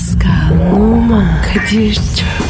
Pascal, Oman, Kadir çok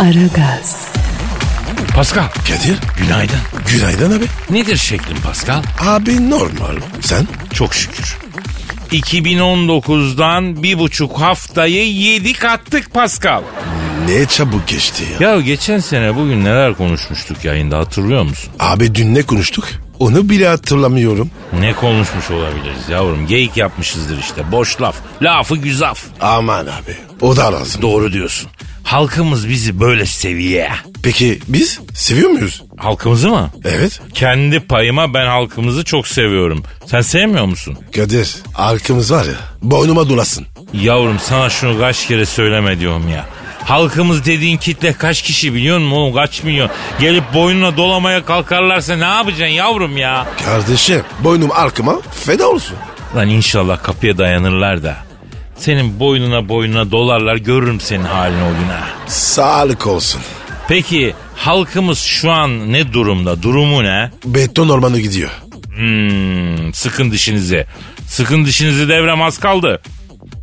Aragaz, Pascal. Kadir. Günaydın. Günaydın abi. Nedir şeklin Pascal? Abi normal. Sen? Çok şükür. 2019'dan bir buçuk haftayı yedik attık Pascal. Ne çabuk geçti ya. Ya geçen sene bugün neler konuşmuştuk yayında hatırlıyor musun? Abi dün ne konuştuk? Onu bile hatırlamıyorum. Ne konuşmuş olabiliriz yavrum? Geyik yapmışızdır işte. Boş laf. Lafı güzaf. Aman abi. O da lazım. Doğru diyorsun. Halkımız bizi böyle seviyor. Peki biz seviyor muyuz? Halkımızı mı? Evet. Kendi payıma ben halkımızı çok seviyorum. Sen sevmiyor musun? Kadir arkamız var ya boynuma dolasın. Yavrum sana şunu kaç kere söyleme diyorum ya. Halkımız dediğin kitle kaç kişi biliyor musun oğlum kaç milyon? Gelip boynuna dolamaya kalkarlarsa ne yapacaksın yavrum ya? Kardeşim boynum arkama feda olsun. Lan inşallah kapıya dayanırlar da. Senin boynuna boynuna dolarlar görürüm senin halini o gün ha. Sağlık olsun. Peki halkımız şu an ne durumda? Durumu ne? Beton ormanı gidiyor. Hmm, sıkın dişinizi. Sıkın dişinizi devrem az kaldı.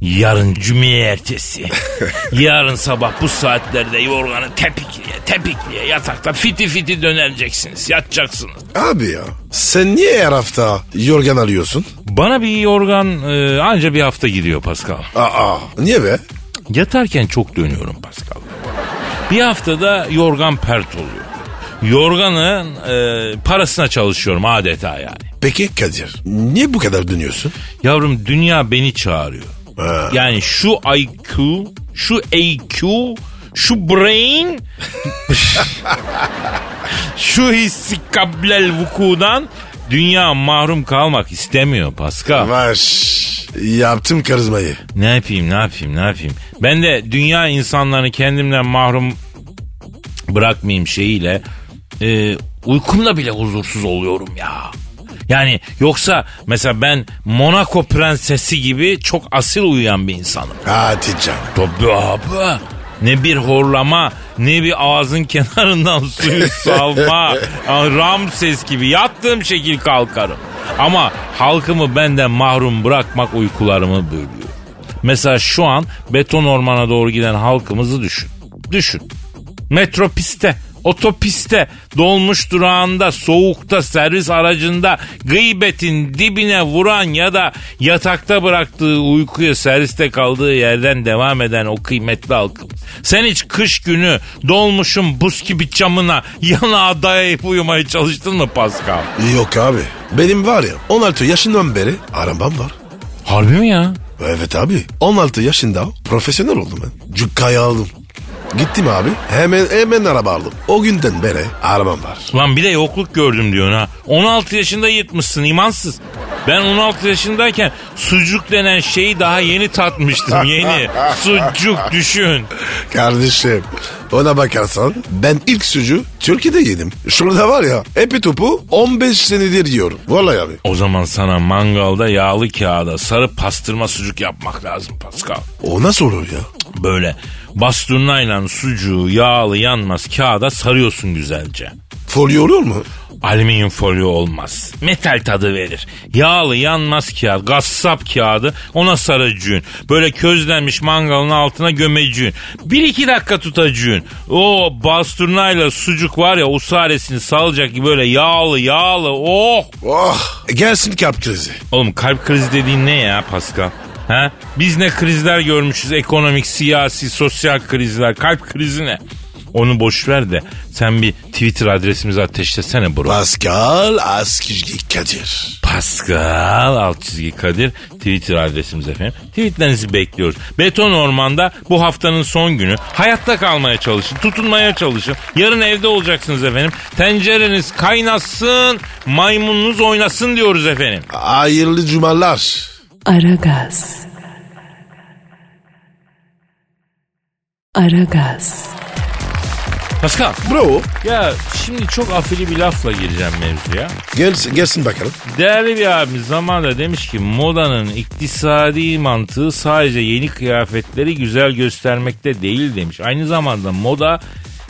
Yarın cümle ertesi. Yarın sabah bu saatlerde yorganı tepikliye tepikliye yatakta fiti fiti dönereceksiniz. Yatacaksınız. Abi ya sen niye her hafta yorgan alıyorsun? Bana bir yorgan e, anca bir hafta gidiyor Pascal. Aa niye be? Yatarken çok dönüyorum Pascal. Bir haftada yorgan pert oluyor. Yorganın e, parasına çalışıyorum adeta yani. Peki Kadir niye bu kadar dönüyorsun? Yavrum dünya beni çağırıyor. Ha. Yani şu IQ, şu AQ, şu brain, şu hissi kablel vukudan dünya mahrum kalmak istemiyor Pascal. Vaş yaptım karizmayı. Ne yapayım ne yapayım ne yapayım. Ben de dünya insanlarını kendimden mahrum bırakmayayım şeyiyle e, uykumda bile huzursuz oluyorum ya. Yani yoksa mesela ben Monaco prensesi gibi çok asil uyuyan bir insanım. Hadi canım. Tabii abi. Ne bir horlama ne bir ağzın kenarından suyu salma. Ramses gibi yattığım şekil kalkarım. Ama halkımı benden mahrum bırakmak uykularımı bölüyor. Mesela şu an beton ormana doğru giden halkımızı düşün. Düşün. Metropiste, otopiste, dolmuş durağında, soğukta, servis aracında gıybetin dibine vuran ya da yatakta bıraktığı uykuya serviste kaldığı yerden devam eden o kıymetli halkım. Sen hiç kış günü dolmuşun buz gibi camına yana dayayıp uyumaya çalıştın mı Pascal? Yok abi. Benim var ya 16 yaşından beri arabam var. Harbi mi ya? Evet abi. 16 yaşında profesyonel oldum ben. Cukkayı aldım. Gittim abi. Hemen hemen araba aldım. O günden beri arabam var. Lan bir de yokluk gördüm diyorsun ha. 16 yaşında yırtmışsın imansız. Ben 16 yaşındayken sucuk denen şeyi daha yeni tatmıştım yeni. sucuk düşün. Kardeşim ona bakarsan ben ilk sucu Türkiye'de yedim. Şurada var ya epi topu 15 senedir yiyorum. Vallahi abi. O zaman sana mangalda yağlı kağıda sarı pastırma sucuk yapmak lazım Pascal. O nasıl olur ya? Böyle basturnayla sucuğu yağlı yanmaz kağıda sarıyorsun güzelce. Folyo olur mu? Alüminyum folyo olmaz. Metal tadı verir. Yağlı yanmaz kağıt, gassap kağıdı ona saracaksın. Böyle közlenmiş mangalın altına gömeceksin. Bir iki dakika tutacaksın. O basturnayla sucuk var ya usaresini salacak gibi böyle yağlı yağlı oh. Oh gelsin kalp krizi. Oğlum kalp krizi dediğin ne ya Pascal? Ha? Biz ne krizler görmüşüz ekonomik, siyasi, sosyal krizler. Kalp krizi ne? Onu boş ver de sen bir Twitter adresimizi ateşlesene bro. Pascal Askizgi Kadir. Pascal alt çizgi Kadir Twitter adresimiz efendim. Tweetlerinizi bekliyoruz. Beton Orman'da bu haftanın son günü. Hayatta kalmaya çalışın. Tutunmaya çalışın. Yarın evde olacaksınız efendim. Tencereniz kaynasın. Maymununuz oynasın diyoruz efendim. Hayırlı cumalar. Aragaz, Aragaz, Pascal Bro ya şimdi çok afili bir lafla gireceğim mevzuya. gelsin, gelsin bakalım. Değerli bir abimiz zamanında demiş ki modanın iktisadi mantığı sadece yeni kıyafetleri güzel göstermekte değil demiş. Aynı zamanda moda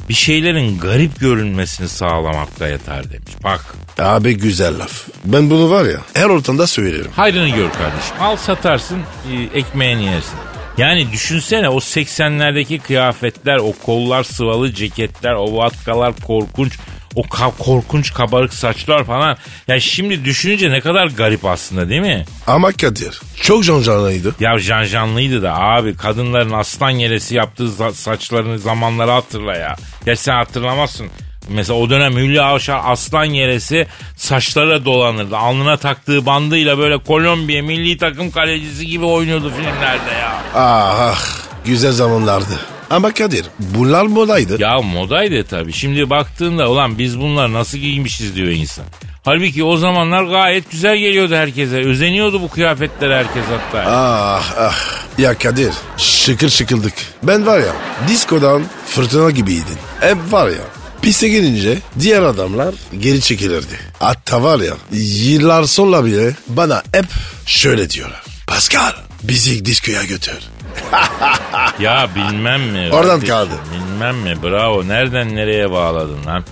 bir şeylerin garip görünmesini sağlamakta yeter demiş. Bak Abi güzel laf. Ben bunu var ya her ortamda söylerim. hayrını gör kardeşim. Al satarsın e, ekmeğini yersin. Yani düşünsene o 80'lerdeki kıyafetler, o kollar sıvalı ceketler, o vatkalar korkunç, o ka- korkunç kabarık saçlar falan. Ya şimdi düşününce ne kadar garip aslında değil mi? Ama Kadir çok cancanlıydı. Ya janjanlıydı da abi kadınların aslan yeresi yaptığı za- saçlarını zamanları hatırla ya. Gerçi sen hatırlamazsın. Mesela o dönem Hülya Avşar aslan yeresi saçlara dolanırdı. Alnına taktığı bandıyla böyle Kolombiya milli takım kalecisi gibi oynuyordu filmlerde ya. Ah ah güzel zamanlardı. Ama Kadir bunlar modaydı. Ya modaydı tabii. Şimdi baktığında ulan biz bunlar nasıl giymişiz diyor insan. Halbuki o zamanlar gayet güzel geliyordu herkese. Özeniyordu bu kıyafetler herkes hatta. Ah ah. Ya Kadir şıkır şıkıldık. Ben var ya diskodan fırtına gibiydin. Hep var ya piste gelince diğer adamlar geri çekilirdi. Hatta var ya yıllar sonra bile bana hep şöyle diyorlar. Pascal bizi diskoya götür. Ya bilmem mi? Oradan kardeşim, kaldı. Bilmem mi? Bravo. Nereden nereye bağladın lan?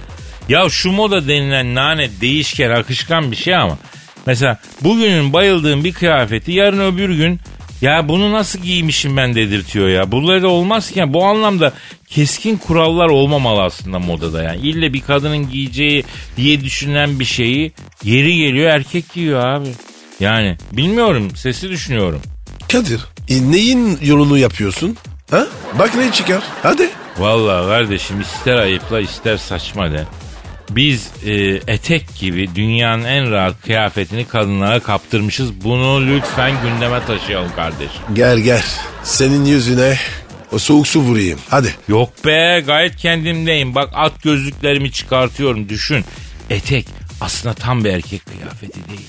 Ya şu moda denilen nane değişken, akışkan bir şey ama. Mesela bugünün bayıldığım bir kıyafeti yarın öbür gün ya bunu nasıl giymişim ben dedirtiyor ya. Bunları da olmaz ki. Yani bu anlamda keskin kurallar olmamalı aslında modada. Yani ille bir kadının giyeceği diye düşünülen bir şeyi yeri geliyor erkek giyiyor abi. Yani bilmiyorum sesi düşünüyorum. Kadir e, neyin yolunu yapıyorsun? Ha? Bak ne çıkar. Hadi. Vallahi kardeşim ister ayıpla ister saçma de. Biz e, etek gibi dünyanın en rahat kıyafetini kadınlara kaptırmışız. Bunu lütfen gündeme taşıyalım kardeşim. Gel gel. Senin yüzüne o soğuk su vurayım. Hadi. Yok be gayet kendimdeyim. Bak at gözlüklerimi çıkartıyorum düşün. Etek aslında tam bir erkek kıyafeti değil.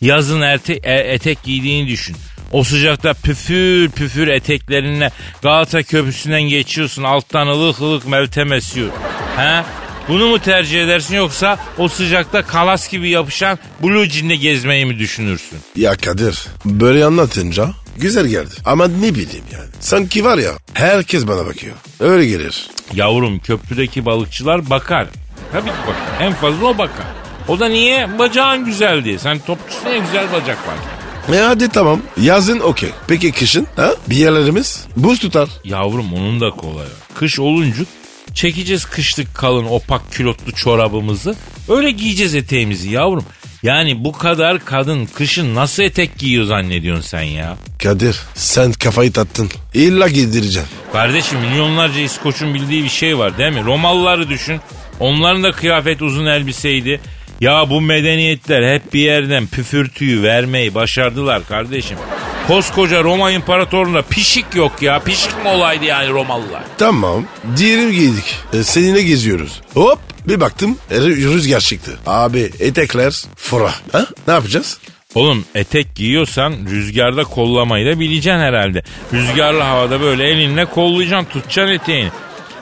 Yazın erte- e- etek giydiğini düşün. O sıcakta püfür püfür eteklerinle Galata Köprüsü'nden geçiyorsun. Alttan ılık ılık meltem esiyor. He? Bunu mu tercih edersin yoksa o sıcakta kalas gibi yapışan blue jean'le gezmeyi mi düşünürsün? Ya Kadir böyle anlatınca güzel geldi. Ama ne bileyim yani. Sanki var ya herkes bana bakıyor. Öyle gelir. Yavrum köprüdeki balıkçılar bakar. Tabii ki bakar. En fazla o bakar. O da niye? Bacağın güzel diye. Sen topçusun ya güzel bacak var. E hadi tamam. Yazın okey. Peki kışın? Ha? Bir yerlerimiz buz tutar. Yavrum onun da kolay. Kış olunca çekeceğiz kışlık kalın opak külotlu çorabımızı. Öyle giyeceğiz eteğimizi yavrum. Yani bu kadar kadın kışın nasıl etek giyiyor zannediyorsun sen ya? Kadir sen kafayı tattın. İlla giydireceğim. Kardeşim milyonlarca İskoç'un bildiği bir şey var değil mi? Romalıları düşün. Onların da kıyafet uzun elbiseydi. Ya bu medeniyetler hep bir yerden püfürtüyü vermeyi başardılar kardeşim. Koskoca Roma İmparatorluğu'nda pişik yok ya. Pişik mi olaydı yani Romalılar? Tamam. Diyelim giydik. E, seninle geziyoruz. Hop bir baktım e, rü- rüzgar çıktı. Abi etekler fora. Ha? Ne yapacağız? Oğlum etek giyiyorsan rüzgarda kollamayı da bileceksin herhalde. Rüzgarlı havada böyle elinle kollayacaksın tutacaksın eteğini.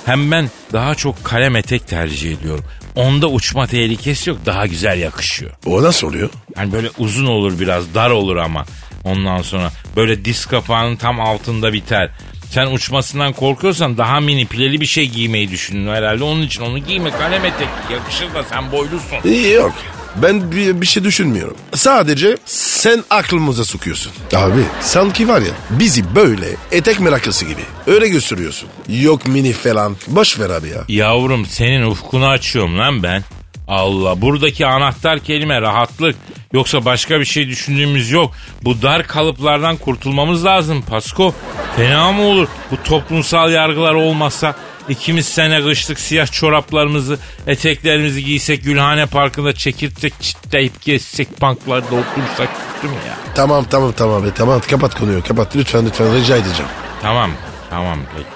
Hem ben daha çok kalem etek tercih ediyorum. Onda uçma tehlikesi yok daha güzel yakışıyor. O nasıl oluyor? Yani böyle uzun olur biraz dar olur ama. Ondan sonra böyle diz kapağının tam altında biter. Sen uçmasından korkuyorsan daha mini pileli bir şey giymeyi düşünün herhalde. Onun için onu giyme kalem etek yakışır da sen boylusun. İyi yok. Ben bir, bir şey düşünmüyorum. Sadece sen aklımıza sokuyorsun. Abi sanki var ya bizi böyle etek meraklısı gibi öyle gösteriyorsun. Yok mini falan. Boş ver abi ya. Yavrum senin ufkunu açıyorum lan ben. Allah buradaki anahtar kelime rahatlık. Yoksa başka bir şey düşündüğümüz yok. Bu dar kalıplardan kurtulmamız lazım Pasko. Fena mı olur bu toplumsal yargılar olmazsa ikimiz sene kışlık siyah çoraplarımızı eteklerimizi giysek Gülhane Parkı'nda çekirtek çitleyip gezsek banklarda otursak kötü mü ya? Tamam tamam tamam be tamam kapat konuyu kapat lütfen lütfen rica edeceğim. Tamam tamam peki.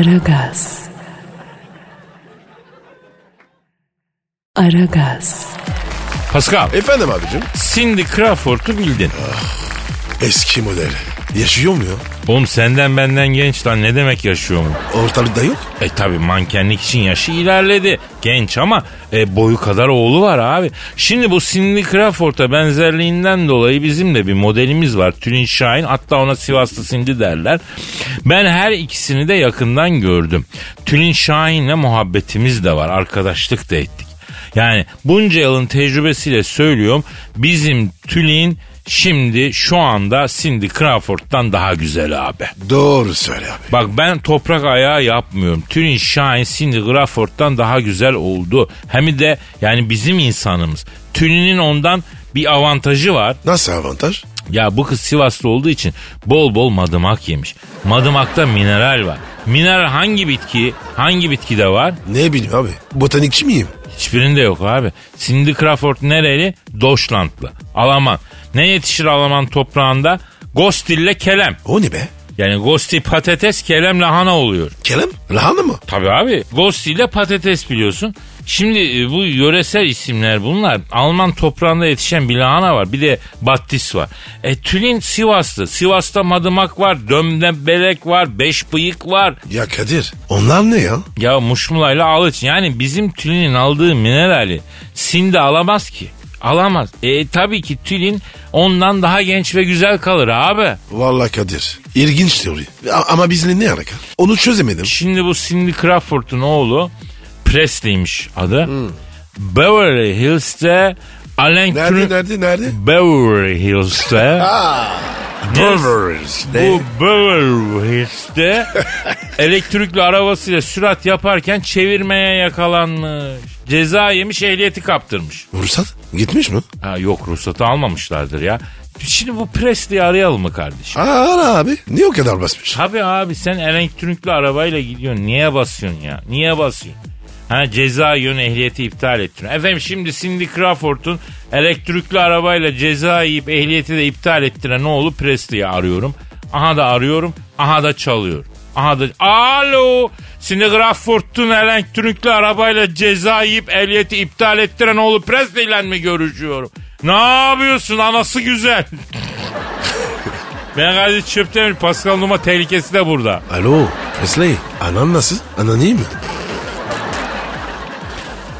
Aragaz. Aragaz. Pascal Efendim abicim Cindy Crawford'u bildin. eski model Yaşıyor mu ya? Oğlum senden benden genç lan ne demek yaşıyor mu? Ortalıkta yok. E tabi mankenlik için yaşı ilerledi. Genç ama e, boyu kadar oğlu var abi. Şimdi bu Cindy Crawford'a benzerliğinden dolayı bizim de bir modelimiz var. Tülin Şahin hatta ona Sivaslı Cindy derler. Ben her ikisini de yakından gördüm. Tülin Şahin'le muhabbetimiz de var. Arkadaşlık da ettik. Yani bunca yılın tecrübesiyle söylüyorum. Bizim Tülin şimdi şu anda Cindy Crawford'dan daha güzel abi. Doğru söyle abi. Bak ben toprak ayağı yapmıyorum. Tülin Şahin Cindy Crawford'dan daha güzel oldu. Hem de yani bizim insanımız. Tülin'in ondan bir avantajı var. Nasıl avantaj? Ya bu kız Sivaslı olduğu için bol bol madımak yemiş. Madımakta mineral var. Mineral hangi bitki, hangi bitkide var? Ne bileyim abi. Botanikçi miyim? Hiçbirinde yok abi. Cindy Crawford nereli? Doşlandlı. Alaman. Ne yetişir Alaman toprağında? Gostille kelem. O ne be? Yani gosti patates kelem lahana oluyor. Kelem? Lahana mı? Tabii abi. Gosti ile patates biliyorsun. Şimdi e, bu yöresel isimler bunlar. Alman toprağında yetişen bir lahana var. Bir de battis var. E Tülin Sivaslı. Sivas'ta madımak var. Dömbelek var. Beş bıyık var. Ya Kadir onlar ne ya? Ya muşmulayla alıç. Yani bizim Tülin'in aldığı minerali Sinde alamaz ki. Alamaz. E tabii ki Tülin ondan daha genç ve güzel kalır abi. Vallahi Kadir ilginç teori. A- ama bizle ne alaka? Onu çözemedim. Şimdi bu Cindy Crawford'un oğlu Presley'miş adı. Beverly Hills'te Alan Nerede Turing- nerede nerede? Beverly Hills'te Burgers. bu Beverly Hills'te elektrikli arabasıyla sürat yaparken çevirmeye yakalanmış. Ceza yemiş ehliyeti kaptırmış. Ruhsat gitmiş mi? Ha yok ruhsatı almamışlardır ya. Şimdi bu Presley'i arayalım mı kardeşim? Aa, ara abi. Niye o kadar basmış? Tabii abi sen elektrikli arabayla gidiyorsun. Niye basıyorsun ya? Niye basıyorsun? Ha ceza yön ehliyeti iptal ettin. Efendim şimdi Cindy Crawford'un elektrikli arabayla ceza yiyip ehliyeti de iptal ettiren oğlu Presley'i arıyorum. Aha da arıyorum. Aha da çalıyor. Aha da alo Cindy Crawford'un elektrikli arabayla ceza yiyip ehliyeti iptal ettiren oğlu Presley ile mi görüşüyorum? Ne yapıyorsun anası güzel. Ben kardeş çöpten Pascal Numa tehlikesi de burada. Alo Presley anan nasıl? Anan iyi mi?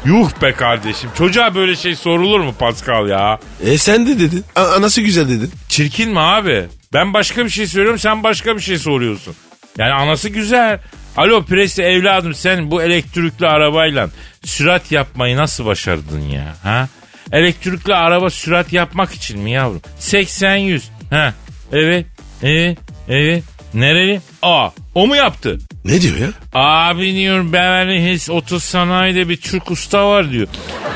Yuh be kardeşim. Çocuğa böyle şey sorulur mu Pascal ya? E sen de dedin. A- anası güzel dedin. Çirkin mi abi? Ben başka bir şey söylüyorum sen başka bir şey soruyorsun. Yani anası güzel. Alo Presi evladım sen bu elektrikli arabayla sürat yapmayı nasıl başardın ya? Ha? Elektrikli araba sürat yapmak için mi yavrum? 80-100. Ha? Evet. Evet. Evet. Nereli? Aa o mu yaptı? Ne diyor ya? Abi diyor Beverly Hills Oto Sanayi'de bir Türk usta var diyor.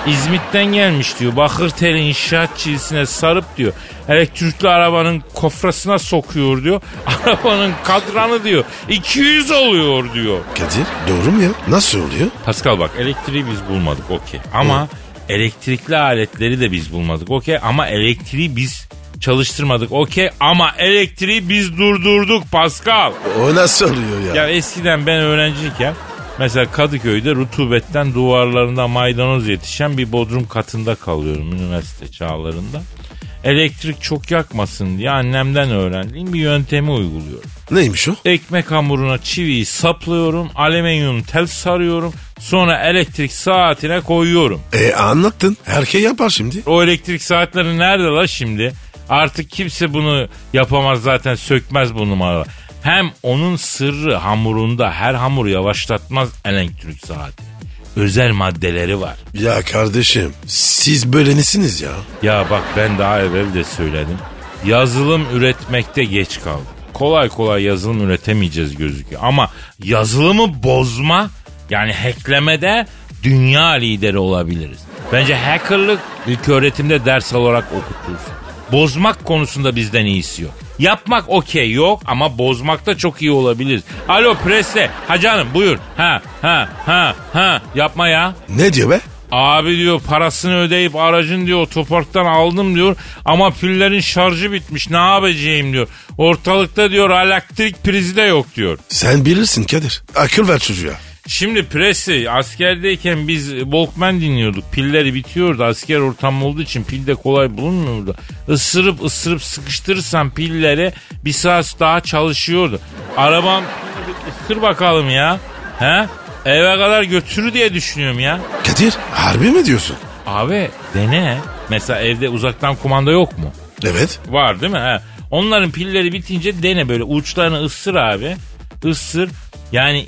İzmit'ten gelmiş diyor. Bakırteli inşaat çivisine sarıp diyor. Elektrikli arabanın kofrasına sokuyor diyor. Arabanın kadranı diyor. 200 oluyor diyor. Kadir doğru mu ya? Nasıl oluyor? Pascal bak elektriği biz bulmadık okey. Ama elektrikli aletleri de biz bulmadık okey. Ama elektriği biz çalıştırmadık okey. Ama elektriği biz durdurduk Pascal. O nasıl oluyor ya? Ya eskiden ben öğrenciyken mesela Kadıköy'de rutubetten duvarlarında maydanoz yetişen bir bodrum katında kalıyorum üniversite çağlarında. Elektrik çok yakmasın diye annemden öğrendiğim bir yöntemi uyguluyorum. Neymiş o? Ekmek hamuruna çiviyi saplıyorum, alüminyum tel sarıyorum, sonra elektrik saatine koyuyorum. E anlattın. Erkeği yapar şimdi. O elektrik saatleri nerede la şimdi? Artık kimse bunu yapamaz zaten sökmez bu numaralar. Hem onun sırrı hamurunda her hamur yavaşlatmaz elektrik saati. Özel maddeleri var. Ya kardeşim siz böyle nesiniz ya? Ya bak ben daha evvel de söyledim. Yazılım üretmekte geç kaldık. Kolay kolay yazılım üretemeyeceğiz gözüküyor. Ama yazılımı bozma yani hacklemede dünya lideri olabiliriz. Bence hackerlık ilk öğretimde ders olarak okutulsun. Bozmak konusunda bizden iyisi yok. Yapmak okey yok ama bozmakta çok iyi olabiliriz. Alo Presle. Ha canım buyur. Ha ha ha ha yapma ya. Ne diyor be? Abi diyor parasını ödeyip aracın diyor otoparktan aldım diyor ama pillerin şarjı bitmiş ne yapacağım diyor. Ortalıkta diyor elektrik prizi de yok diyor. Sen bilirsin Kadir. Akıl ver çocuğa. Şimdi Presi askerdeyken biz Walkman dinliyorduk. Pilleri bitiyordu. Asker ortamı olduğu için pil de kolay bulunmuyordu. Isırıp ısırıp sıkıştırırsan pilleri bir saat daha çalışıyordu. Arabam ısır bakalım ya. He? Eve kadar götürür diye düşünüyorum ya. Kadir harbi mi diyorsun? Abi dene. Mesela evde uzaktan kumanda yok mu? Evet. Var değil mi? He. Onların pilleri bitince dene böyle uçlarını ısır abi. Isır. Yani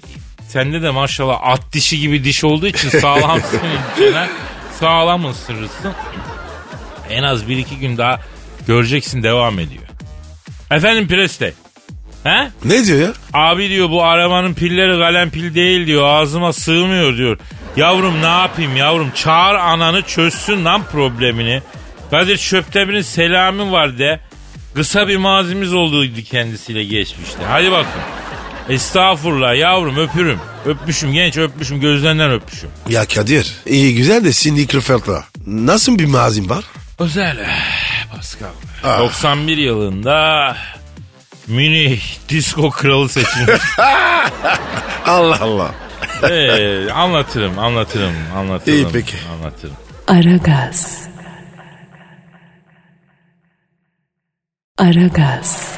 sende de maşallah at dişi gibi diş olduğu için sağlamsın içine. Sağlam ısırırsın. En az bir iki gün daha göreceksin devam ediyor. Efendim Preste. He? Ne diyor ya? Abi diyor bu arabanın pilleri kalem pil değil diyor. Ağzıma sığmıyor diyor. Yavrum ne yapayım yavrum? Çağır ananı çözsün lan problemini. Kadir Çöptemir'in selamı var de. Kısa bir mazimiz olduydu kendisiyle geçmişte. Hadi bakın. Estağfurullah yavrum öpürüm. Öpmüşüm genç öpmüşüm gözlerinden öpmüşüm. Ya Kadir iyi güzel de Cindy Crawford'la nasıl bir mazim var? Özel eh, Pascal. Ah. 91 yılında Münih disco kralı seçilmiş. Allah Allah. Ee, anlatırım, anlatırım, anlatırım. İyi, peki. Anlatırım. Aragaz. Aragaz.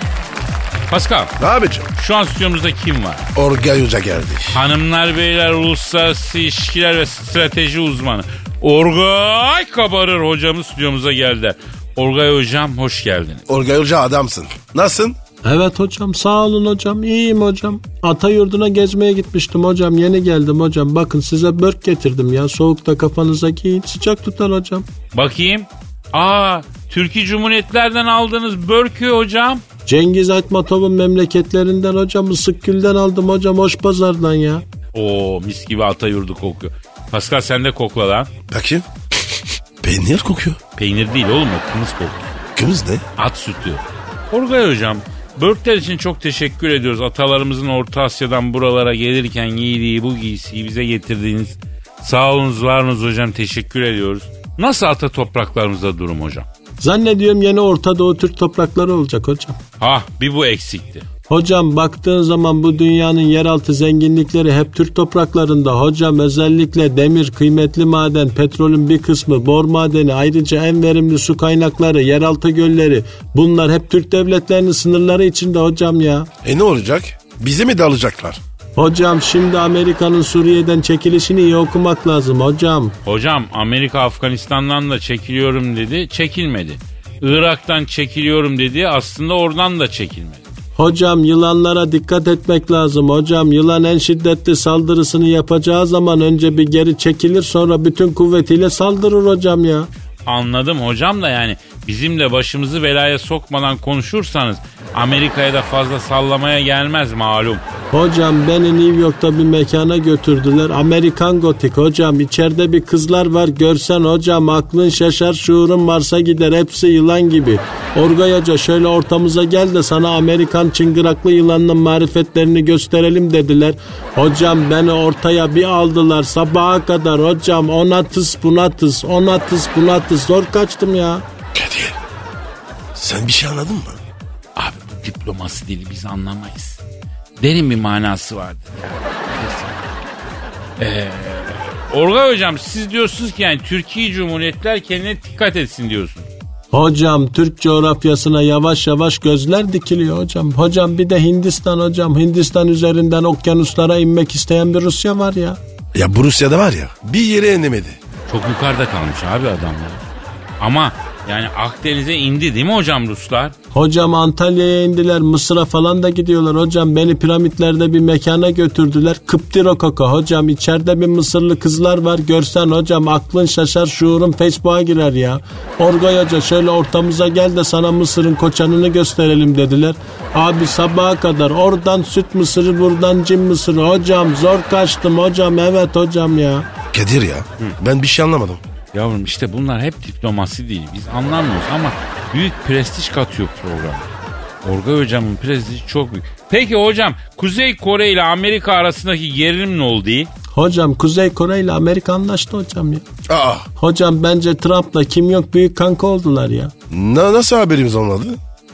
Pascal, Abicim şu an stüdyomuzda kim var? Orgay Hoca geldi. Hanımlar, beyler, uluslararası ilişkiler ve strateji uzmanı. Orgay Kabarır hocamız stüdyomuza geldi. Orgay hocam hoş geldiniz. Orgay Hoca adamsın. Nasılsın? Evet hocam sağ olun hocam iyiyim hocam. Ata yurduna gezmeye gitmiştim hocam yeni geldim hocam. Bakın size börk getirdim ya soğukta kafanıza giyin sıcak tutar hocam. Bakayım. Aa, Türkiye Cumhuriyetlerden aldığınız börkü hocam. Cengiz Aytmatov'un memleketlerinden hocam Isıkgül'den aldım hocam hoş pazardan ya. Oo mis gibi ata yurdu kokuyor. Pascal sen de kokla lan. Bakayım. Peynir kokuyor. Peynir değil oğlum o kımız kokuyor. Kımız ne? At sütü. Orgay hocam, börkler için çok teşekkür ediyoruz. Atalarımızın Orta Asya'dan buralara gelirken giydiği bu giysiyi bize getirdiğiniz sağ olunuz var olunuz hocam teşekkür ediyoruz. Nasıl ata topraklarımızda durum hocam? Zannediyorum yeni Orta Doğu Türk toprakları olacak hocam. Ha bir bu eksikti. Hocam baktığın zaman bu dünyanın yeraltı zenginlikleri hep Türk topraklarında. Hocam özellikle demir, kıymetli maden, petrolün bir kısmı, bor madeni, ayrıca en verimli su kaynakları, yeraltı gölleri. Bunlar hep Türk devletlerinin sınırları içinde hocam ya. E ne olacak? Bize mi dalacaklar? Hocam şimdi Amerika'nın Suriye'den çekilişini iyi okumak lazım hocam. Hocam Amerika Afganistan'dan da çekiliyorum dedi çekilmedi. Irak'tan çekiliyorum dedi aslında oradan da çekilmedi. Hocam yılanlara dikkat etmek lazım hocam. Yılan en şiddetli saldırısını yapacağı zaman önce bir geri çekilir sonra bütün kuvvetiyle saldırır hocam ya. Anladım hocam da yani bizimle başımızı belaya sokmadan konuşursanız Amerika'ya da fazla sallamaya gelmez malum. Hocam beni New York'ta bir mekana götürdüler. Amerikan gotik hocam. içeride bir kızlar var. Görsen hocam aklın şaşar şuurun Mars'a gider. Hepsi yılan gibi. Orgay Hoca şöyle ortamıza gel de sana Amerikan çıngıraklı yılanın marifetlerini gösterelim dediler. Hocam beni ortaya bir aldılar sabaha kadar hocam ona tıs buna tıs ona tıs buna tıs zor kaçtım ya. Kadir. Sen bir şey anladın mı? Abi diplomasi dili biz anlamayız. Derin bir manası vardır. Ee, Orgay hocam siz diyorsunuz ki yani Türkiye Cumhuriyetler kendine dikkat etsin diyorsunuz. Hocam Türk coğrafyasına yavaş yavaş gözler dikiliyor hocam. Hocam bir de Hindistan hocam. Hindistan üzerinden okyanuslara inmek isteyen bir Rusya var ya. Ya bu Rusya'da var ya bir yere inemedi. Çok yukarıda kalmış abi adamlar. Ama yani Akdeniz'e indi değil mi hocam Ruslar? Hocam Antalya'ya indiler Mısır'a falan da gidiyorlar hocam. Beni piramitlerde bir mekana götürdüler. Kıptirokoko hocam içeride bir Mısırlı kızlar var. Görsen hocam aklın şaşar şuurun Facebook'a girer ya. Orgay Hoca şöyle ortamıza gel de sana Mısır'ın koçanını gösterelim dediler. Abi sabaha kadar oradan süt mısırı buradan cin mısırı. Hocam zor kaçtım hocam evet hocam ya. Kadir ya ben bir şey anlamadım. Yavrum işte bunlar hep diplomasi değil. Biz anlamıyoruz ama büyük prestij katıyor program. Orgay hocamın prestiji çok büyük. Peki hocam Kuzey Kore ile Amerika arasındaki gerilim ne oldu? Hocam Kuzey Kore ile Amerika anlaştı hocam ya. Aa Hocam bence Trump'la Kim Jong büyük kanka oldular ya. na- nasıl haberimiz olmadı?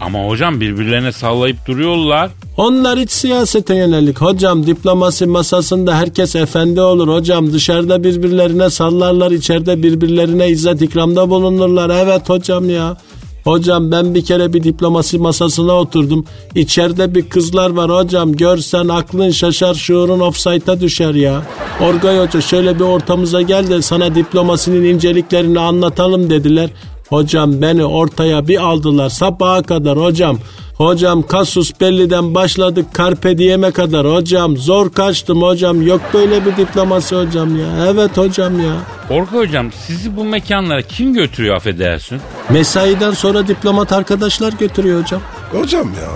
Ama hocam birbirlerine sallayıp duruyorlar. Onlar hiç siyasete yönelik. Hocam diplomasi masasında herkes efendi olur. Hocam dışarıda birbirlerine sallarlar, içeride birbirlerine izzet ikramda bulunurlar. Evet hocam ya. Hocam ben bir kere bir diplomasi masasına oturdum. İçeride bir kızlar var hocam. Görsen aklın şaşar, şuurun offside'a düşer ya. Orgay Hoca şöyle bir ortamıza gel de sana diplomasinin inceliklerini anlatalım dediler. Hocam beni ortaya bir aldılar sabaha kadar hocam. Hocam Kasus Belli'den başladık Carpe Diem'e kadar hocam. Zor kaçtım hocam. Yok böyle bir diplomasi hocam ya. Evet hocam ya. Orka hocam sizi bu mekanlara kim götürüyor affedersin? Mesaiden sonra diplomat arkadaşlar götürüyor hocam. Hocam ya.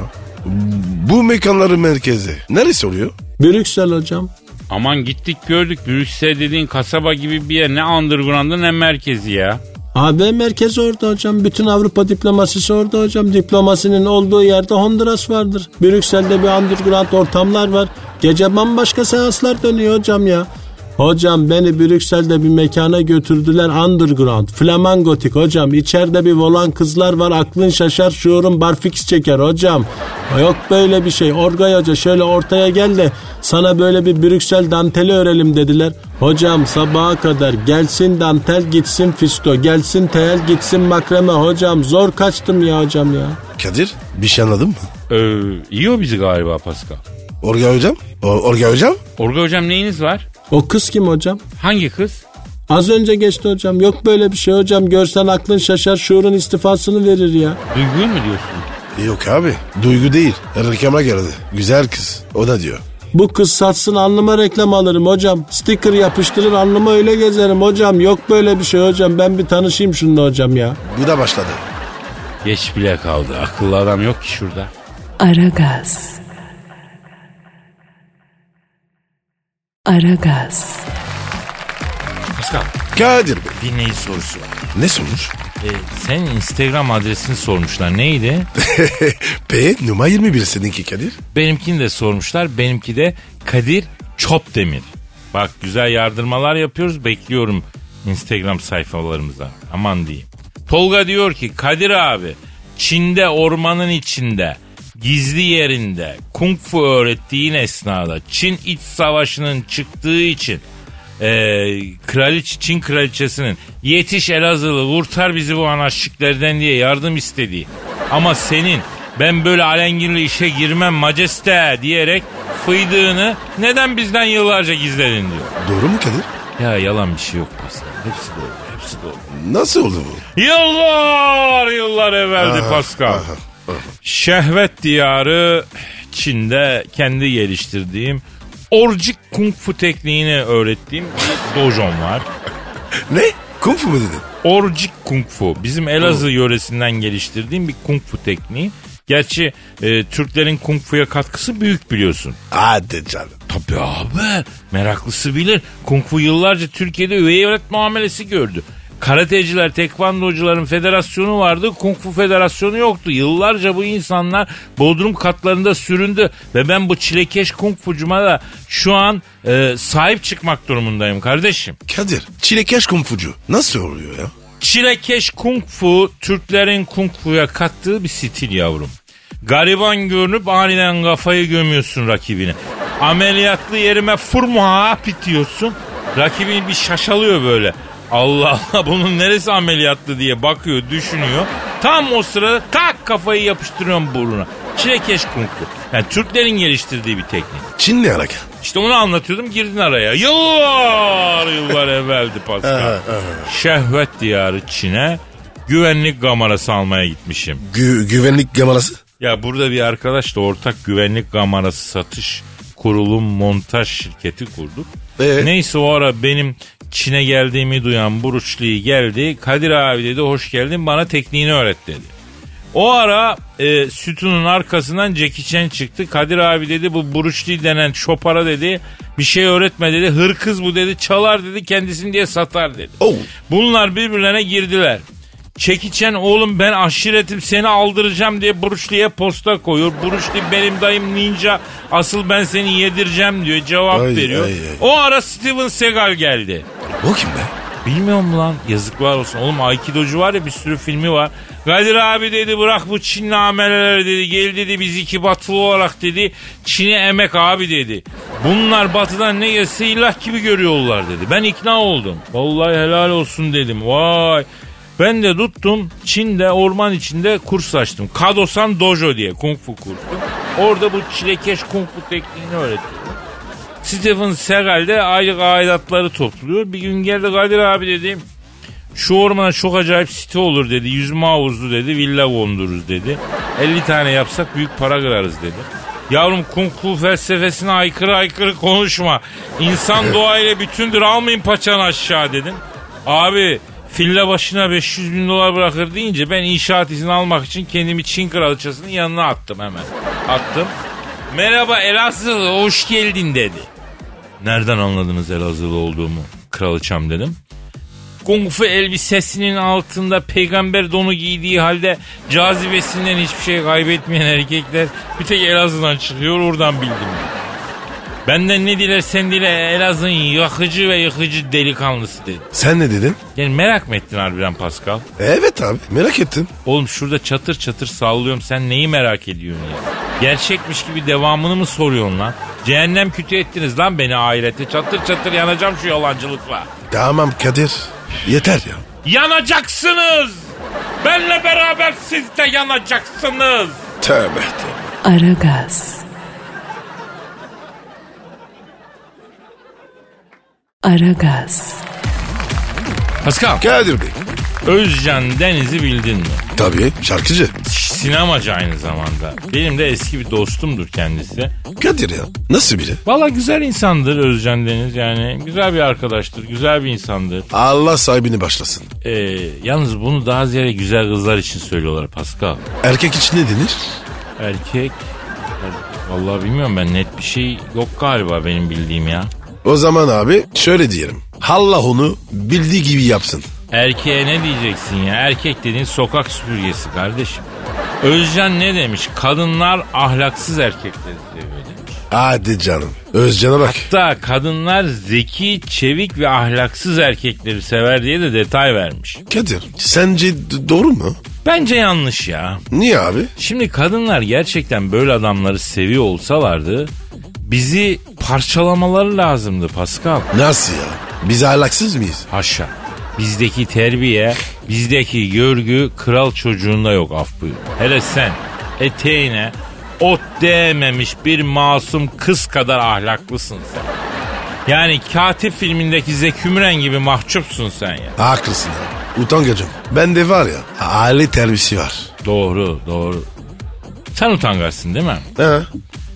Bu mekanların merkezi. Neresi oluyor? Brüksel hocam. Aman gittik gördük Brüksel dediğin kasaba gibi bir yer ne underground'ı ne merkezi ya. AB merkezi orada hocam. Bütün Avrupa diplomasisi orada hocam. Diplomasinin olduğu yerde Honduras vardır. Brüksel'de bir underground ortamlar var. Gece bambaşka seanslar dönüyor hocam ya. Hocam beni Brüksel'de bir mekana götürdüler underground. Flamangotik hocam. İçeride bir volan kızlar var. Aklın şaşar şuurun barfix çeker hocam. Yok böyle bir şey. Orgay hoca şöyle ortaya gel de sana böyle bir Brüksel danteli örelim dediler. Hocam sabaha kadar gelsin dantel gitsin fisto. Gelsin tel gitsin makreme hocam. Zor kaçtım ya hocam ya. Kadir bir şey anladın mı? Ee, yiyor bizi galiba Pascal. Orga hocam? O, Orga hocam? Orga hocam neyiniz var? O kız kim hocam? Hangi kız? Az önce geçti hocam. Yok böyle bir şey hocam. Görsen aklın şaşar şuurun istifasını verir ya. Duyguyu mu diyorsun? Yok abi. Duygu değil. Reklama geldi. Güzel kız. O da diyor. Bu kız satsın alnıma reklam alırım hocam. Sticker yapıştırır alnıma öyle gezerim hocam. Yok böyle bir şey hocam. Ben bir tanışayım şununla hocam ya. Bu da başladı. Geç bile kaldı. Akıllı adam yok ki şurada. Aragaz. Aragaz. Pascal Kadir Bey. dinleyici sorusu var. Ne sonuç? Ee, senin Instagram adresini sormuşlar. Neydi? P numara 21 seninki Kadir. Benimkini de sormuşlar. Benimki de Kadir Çopdemir. Bak güzel yardırmalar yapıyoruz. Bekliyorum Instagram sayfalarımıza. Aman diyeyim. Tolga diyor ki Kadir abi Çin'de ormanın içinde gizli yerinde kung fu öğrettiğin esnada Çin iç savaşının çıktığı için e, kraliçe, Çin kraliçesinin yetiş Elazığlı kurtar bizi bu anarşiklerden diye yardım istediği. Ama senin ben böyle alengirli işe girmem majeste diyerek fıydığını neden bizden yıllarca gizledin diyor. Doğru mu Kadir? Ya yalan bir şey yok Pascal. Hepsi doğru. Hepsi doğru. Nasıl oldu bu? Yıllar yıllar evveldi Pascal. Şehvet diyarı Çin'de kendi geliştirdiğim orcik kung fu tekniğini öğrettiğim bir dojom var. Ne? Kung fu mu dedin? Orcik kung fu. Bizim Elazığ yöresinden geliştirdiğim bir kung fu tekniği. Gerçi e, Türklerin kung fu'ya katkısı büyük biliyorsun. Hadi canım. Tabii abi. Meraklısı bilir. Kung fu yıllarca Türkiye'de üvey evlat muamelesi gördü. Karateciler, tekvandocuların federasyonu vardı. Kung fu federasyonu yoktu. Yıllarca bu insanlar bodrum katlarında süründü. Ve ben bu çilekeş kung fucuma da şu an e, sahip çıkmak durumundayım kardeşim. Kadir çilekeş kung fucu. Nasıl oluyor ya? Çilekeş kung fu Türklerin kung fu'ya kattığı bir stil yavrum. Gariban görünüp aniden kafayı gömüyorsun rakibine. Ameliyatlı yerime furma bitiyorsun. Rakibini bir şaşalıyor böyle. Allah Allah bunun neresi ameliyatlı diye bakıyor düşünüyor. Tam o sırada tak kafayı yapıştırıyorum burnuna. Çilekeş kung fu. Yani Türklerin geliştirdiği bir teknik. Çin ne alaka? İşte onu anlatıyordum girdin araya. Yıllar yıllar evveldi Pascal. Şehvet diyarı Çin'e güvenlik kamerası almaya gitmişim. Gü- güvenlik kamerası? Ya burada bir arkadaşla ortak güvenlik kamerası satış kurulum montaj şirketi kurduk. Ee? Neyse o ara benim Çin'e geldiğimi duyan Buruçli'yi geldi. Kadir abi dedi hoş geldin bana tekniğini öğret dedi. O ara e, sütunun arkasından Jackie Chan çıktı. Kadir abi dedi bu Buruçli denen şopara dedi bir şey öğretme dedi. Hırkız bu dedi çalar dedi kendisini diye satar dedi. Oh. Bunlar birbirlerine girdiler. Çekiçen oğlum ben aşiretim seni aldıracağım diye Buruşli'ye posta koyuyor. Buruşli benim dayım ninja asıl ben seni yedireceğim diyor cevap Ay, veriyor. ay, ay. O ara Steven Seagal geldi. O kim be? Bilmiyorum lan yazıklar olsun. Oğlum Aikidocu var ya bir sürü filmi var. Kadir abi dedi bırak bu Çin nameleri dedi. Gel dedi biz iki batılı olarak dedi. Çin'e emek abi dedi. Bunlar batıdan ne gelse ilah gibi görüyorlar dedi. Ben ikna oldum. Vallahi helal olsun dedim. Vay. Ben de tuttum Çin'de orman içinde kurs açtım. Kadosan Dojo diye kung fu kursu. Orada bu çilekeş kung fu tekniğini öğretiyorum. Stephen Seagal de aylık aidatları topluyor. Bir gün geldi Kadir abi dedi. Şu ormana çok acayip site olur dedi. Yüzme havuzlu dedi. Villa kondururuz dedi. 50 tane yapsak büyük para kırarız dedi. Yavrum kung fu felsefesine aykırı aykırı konuşma. İnsan doğayla bütündür almayın paçanı aşağı dedim. Abi filla başına 500 bin dolar bırakır deyince ben inşaat izni almak için kendimi Çin kraliçesinin yanına attım hemen. Attım. Merhaba Elazığlı hoş geldin dedi. Nereden anladınız Elazığlı olduğumu kraliçem dedim. Kung fu elbisesinin altında peygamber donu giydiği halde cazibesinden hiçbir şey kaybetmeyen erkekler bir tek Elazığ'dan çıkıyor oradan bildim. Benden ne dilersen dile Elazığ'ın yakıcı ve yıkıcı delikanlısı dedi. Sen ne dedin? Yani merak mı ettin harbiden Pascal? Evet abi merak ettim. Oğlum şurada çatır çatır sallıyorum sen neyi merak ediyorsun ya? Gerçekmiş gibi devamını mı soruyorsun lan? Cehennem kütü ettiniz lan beni ahirete. Çatır çatır yanacağım şu yalancılıkla. Tamam Kadir. Yeter ya. Yanacaksınız. Benle beraber siz de yanacaksınız. Tövbe tövbe. Aragaz. Aragaz. Pascal, Kadir Bey. Özcan Deniz'i bildin mi? Tabii şarkıcı. Sinemacı aynı zamanda. Benim de eski bir dostumdur kendisi. Kadir ya. Nasıl biri? Valla güzel insandır Özcan Deniz yani. Güzel bir arkadaştır, güzel bir insandır. Allah sahibini başlasın. Ee, yalnız bunu daha ziyade güzel kızlar için söylüyorlar Pascal. Erkek için ne denir? Erkek... Vallahi bilmiyorum ben net bir şey yok galiba benim bildiğim ya. O zaman abi şöyle diyelim. Allah onu bildiği gibi yapsın. Erkeğe ne diyeceksin ya? Erkek dediğin sokak süpürgesi kardeşim. Özcan ne demiş? Kadınlar ahlaksız erkekleri seviyor demiş. Hadi canım. Özcan'a bak. Hatta kadınlar zeki, çevik ve ahlaksız erkekleri sever diye de detay vermiş. Kadir sence d- doğru mu? Bence yanlış ya. Niye abi? Şimdi kadınlar gerçekten böyle adamları seviyor olsalardı bizi parçalamaları lazımdı Pascal. Nasıl ya? Biz ahlaksız mıyız? Haşa. Bizdeki terbiye, bizdeki görgü kral çocuğunda yok af buyur. Hele sen eteğine ot değmemiş bir masum kız kadar ahlaklısın sen. Yani katip filmindeki Zeki Müren gibi mahcupsun sen ya. Haklısın ya. Utangacım. Bende var ya aile terbiyesi var. Doğru doğru. Sen utangaçsın değil mi? He.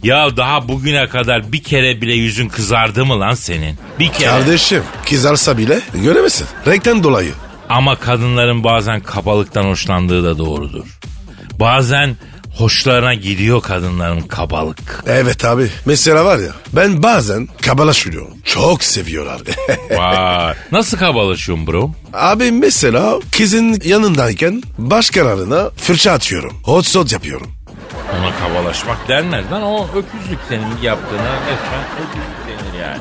Ya daha bugüne kadar bir kere bile yüzün kızardı mı lan senin? Bir kere. Kardeşim kızarsa bile göremezsin. Renkten dolayı. Ama kadınların bazen kabalıktan hoşlandığı da doğrudur. Bazen hoşlarına gidiyor kadınların kabalık. Evet abi. Mesela var ya ben bazen kabalaşıyorum. Çok seviyorlar. Vay. Nasıl kabalaşıyorsun bro? abi mesela kızın yanındayken başkalarına fırça atıyorum. Hot shot yapıyorum. Ona kabalaşmak denmez lan. O öküzlük senin yaptığına resmen öküzlük denir yani.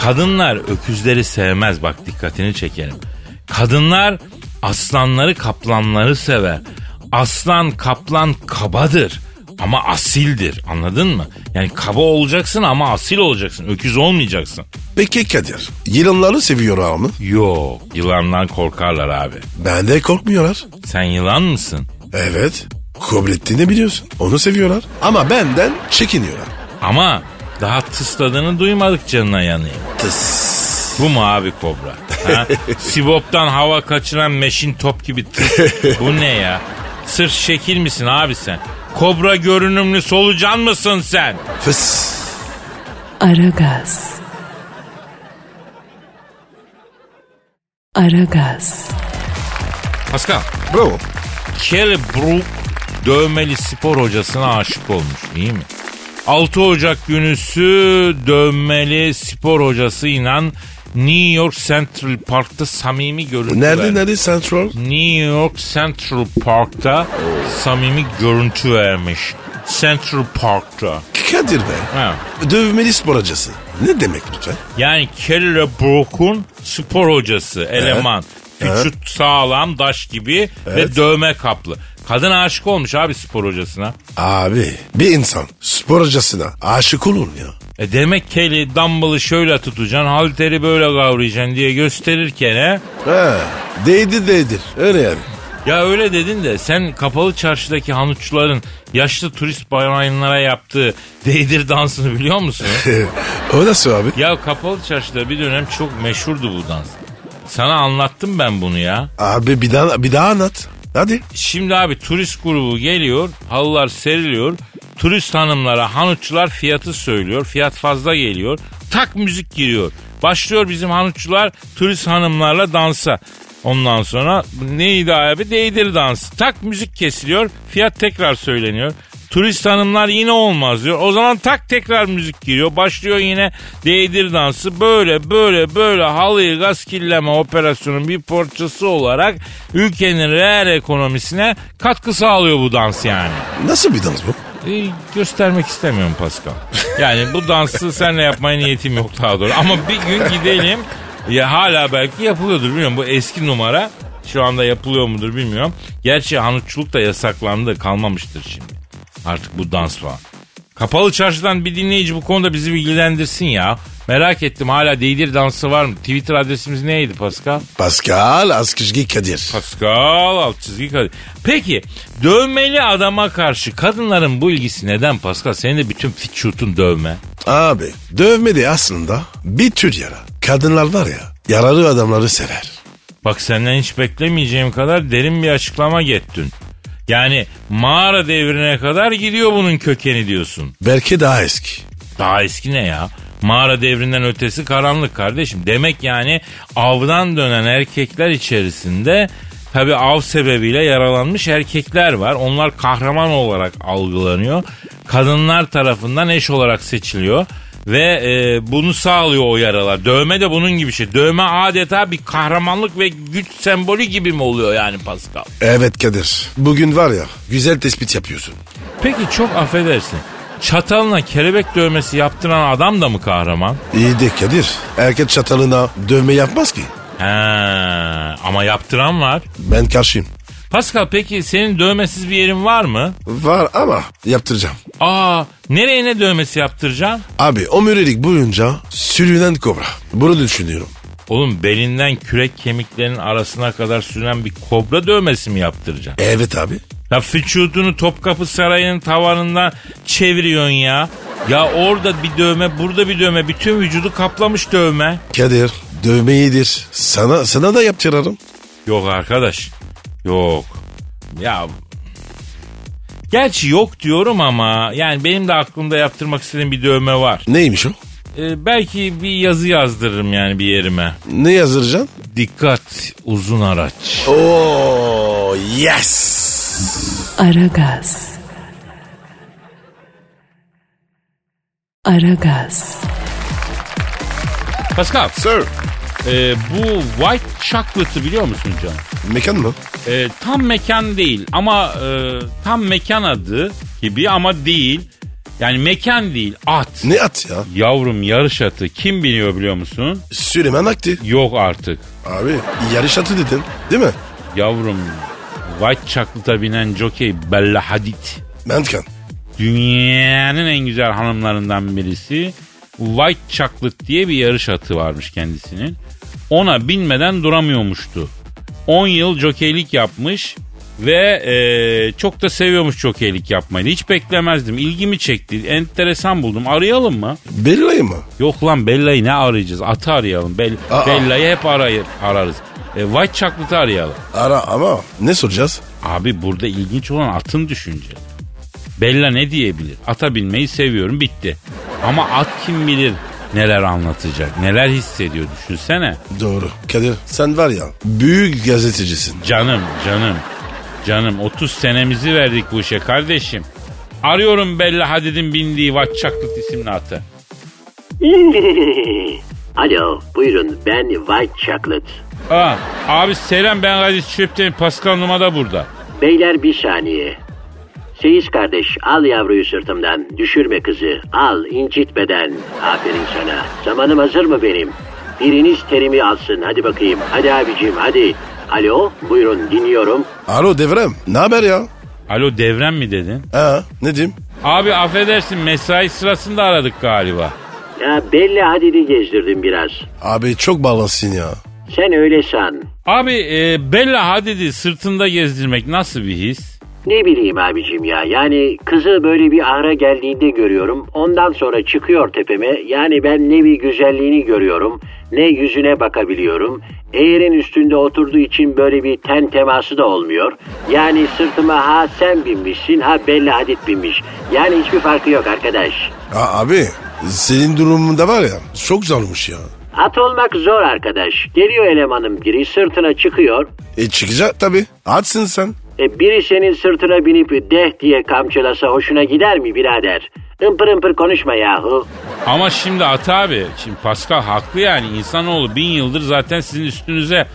Kadınlar öküzleri sevmez bak dikkatini çekerim. Kadınlar aslanları kaplanları sever. Aslan kaplan kabadır ama asildir anladın mı? Yani kaba olacaksın ama asil olacaksın. Öküz olmayacaksın. Peki Kadir yılanları seviyorlar mı? Yok yılandan korkarlar abi. Ben de korkmuyorlar. Sen yılan mısın? Evet. Kobrettiğini biliyorsun. Onu seviyorlar. Ama benden çekiniyorlar. Ama daha tısladığını duymadık canına yanayım. Tıs. Bu mu abi kobra? Ha? Sibop'tan hava kaçıran meşin top gibi tıs. Bu ne ya? Sırf şekil misin abi sen? Kobra görünümlü solucan mısın sen? Fıs. Aragaz. Aragaz. Pascal, Bravo. Kelly Brook dövmeli spor hocasına aşık olmuş iyi mi? 6 Ocak günüsü dövmeli spor hocasıyla New York Central Park'ta samimi görüntü Nerede vermiş. nerede Central? New York Central Park'ta samimi görüntü vermiş. Central Park'ta. Kadir Bey. Ha. Dövmeli spor hocası. Ne demek lütfen? Yani Kelly Brook'un spor hocası, eleman. Vücut sağlam, daş gibi ve dövme kaplı. Kadın aşık olmuş abi spor hocasına. Abi bir insan spor hocasına aşık olur mu ya? E demek Kelly dumbbell'ı şöyle tutacaksın, halteri böyle kavrayacaksın diye gösterirken he. He, değdir değdir öyle yani. Ya öyle dedin de sen kapalı çarşıdaki hanuççuların yaşlı turist bayanlara yaptığı değdir dansını biliyor musun? o nasıl abi? ya kapalı çarşıda bir dönem çok meşhurdu bu dans. Sana anlattım ben bunu ya. Abi bir daha, bir daha anlat. Hadi. Şimdi abi turist grubu geliyor, halılar seriliyor. Turist hanımlara hanutçular fiyatı söylüyor. Fiyat fazla geliyor. Tak müzik giriyor. Başlıyor bizim hanutçular turist hanımlarla dansa. Ondan sonra neydi abi? Değdir dansı. Tak müzik kesiliyor. Fiyat tekrar söyleniyor. Turist hanımlar yine olmaz diyor. O zaman tak tekrar müzik giriyor. Başlıyor yine değdir dansı. Böyle böyle böyle halıyı gaskilleme operasyonun bir parçası olarak ülkenin reel ekonomisine katkı sağlıyor bu dans yani. Nasıl bir dans bu? E, göstermek istemiyorum Pascal. Yani bu dansı seninle yapmaya niyetim yok daha doğru. Ama bir gün gidelim. Ya hala belki yapılıyordur bilmiyorum. Bu eski numara. Şu anda yapılıyor mudur bilmiyorum. Gerçi hanutçuluk da yasaklandı kalmamıştır şimdi. Artık bu dans falan. Kapalı çarşıdan bir dinleyici bu konuda bizi bilgilendirsin ya. Merak ettim hala değdir dansı var mı? Twitter adresimiz neydi Pascal? Pascal Askışgi Kadir. Pascal alt çizgi Kadir. Peki dövmeli adama karşı kadınların bu ilgisi neden Pascal? Senin de bütün fit şutun dövme. Abi dövme de aslında bir tür yara. Kadınlar var ya yaralı adamları sever. Bak senden hiç beklemeyeceğim kadar derin bir açıklama gettin. Yani mağara devrine kadar gidiyor bunun kökeni diyorsun. Belki daha eski. Daha eski ne ya? Mağara devrinden ötesi karanlık kardeşim. Demek yani avdan dönen erkekler içerisinde tabi av sebebiyle yaralanmış erkekler var. Onlar kahraman olarak algılanıyor. Kadınlar tarafından eş olarak seçiliyor. Ve e, bunu sağlıyor o yaralar. Dövme de bunun gibi şey. Dövme adeta bir kahramanlık ve güç sembolü gibi mi oluyor yani Pascal? Evet Kadir. Bugün var ya güzel tespit yapıyorsun. Peki çok affedersin. Çatalına kelebek dövmesi yaptıran adam da mı kahraman? İyi de Kadir. Erkek çatalına dövme yapmaz ki. He, ama yaptıran var. Ben karşıyım. Pascal peki senin dövmesiz bir yerin var mı? Var ama yaptıracağım. Aa nereye ne dövmesi yaptıracaksın? Abi omurilik boyunca sürünen kobra. Bunu düşünüyorum. Oğlum belinden kürek kemiklerinin arasına kadar sürünen bir kobra dövmesi mi yaptıracaksın? Evet abi. Ya vücudunu Topkapı Sarayı'nın tavanından çeviriyorsun ya. Ya orada bir dövme, burada bir dövme. Bütün vücudu kaplamış dövme. Kadir dövme iyidir. Sana, sana da yaptırırım. Yok arkadaş. Yok. Ya Gerçi yok diyorum ama yani benim de aklımda yaptırmak istediğim bir dövme var. Neymiş o? Ee, belki bir yazı yazdırırım yani bir yerime. Ne yazdıracaksın? Dikkat uzun araç. Oo yes. Aragaz. Aragaz. Pascal Sir. e, bu white chocolate'ı biliyor musun Can? Mekan mı? E, tam mekan değil ama e, tam mekan adı gibi ama değil. Yani mekan değil at. Ne at ya? Yavrum yarış atı kim biniyor biliyor musun? Süleyman Akti. Yok artık. Abi yarış atı dedin değil mi? Yavrum White Chocolate'a binen jockey Bella Hadid. Mentkan. Dünyanın en güzel hanımlarından birisi. White Chocolate diye bir yarış atı varmış kendisinin. Ona binmeden duramıyormuştu. 10 yıl jokeylik yapmış ve e, çok da seviyormuş jokeylik yapmayı. Hiç beklemezdim. İlgimi çekti. Enteresan buldum. Arayalım mı? Belli mı? Yok lan Bella'yı ne arayacağız? Atı arayalım. Bell, Aa. Bella'yı hep arayır, ararız. E, White Chocolate'ı arayalım. Ara ama ne soracağız? Abi burada ilginç olan atın düşünce. Bella ne diyebilir? Ata binmeyi seviyorum bitti. Ama at kim bilir neler anlatacak, neler hissediyor düşünsene. Doğru. Kadir sen var ya büyük gazetecisin. Canım, canım, canım 30 senemizi verdik bu işe kardeşim. Arıyorum Bella Hadid'in bindiği White Chocolate isimli atı. Alo, buyurun ben White Chocolate. Aa, abi selam ben Kadir Çöpten Pascal Numa da burada. Beyler bir saniye. Seyis kardeş al yavruyu sırtımdan. Düşürme kızı. Al incitmeden. Aferin sana. Zamanım hazır mı benim? Biriniz terimi alsın. Hadi bakayım. Hadi abicim hadi. Alo, buyurun dinliyorum. Alo Devrem ne haber ya? Alo devrem mi dedin? Ha ne diyeyim? Abi affedersin mesai sırasında aradık galiba. Ya belli Hadid'i gezdirdim biraz. Abi çok bağlısın ya. Sen öyle san. Abi e, Bella Hadid'i sırtında gezdirmek nasıl bir his? Ne bileyim abicim ya. Yani kızı böyle bir ahıra geldiğinde görüyorum. Ondan sonra çıkıyor tepeme. Yani ben ne bir güzelliğini görüyorum. Ne yüzüne bakabiliyorum. Eğerin üstünde oturduğu için böyle bir ten teması da olmuyor. Yani sırtıma ha sen binmişsin ha Bella Hadid binmiş. Yani hiçbir farkı yok arkadaş. Ha, abi senin durumunda var ya çok zormuş ya. At olmak zor arkadaş. Geliyor elemanın biri sırtına çıkıyor. E çıkacak tabii. Atsın sen. E, biri senin sırtına binip deh diye kamçılasa hoşuna gider mi birader? Impır ımpır konuşma yahu. Ama şimdi Ata abi, şimdi Pascal haklı yani insanoğlu bin yıldır zaten sizin üstünüze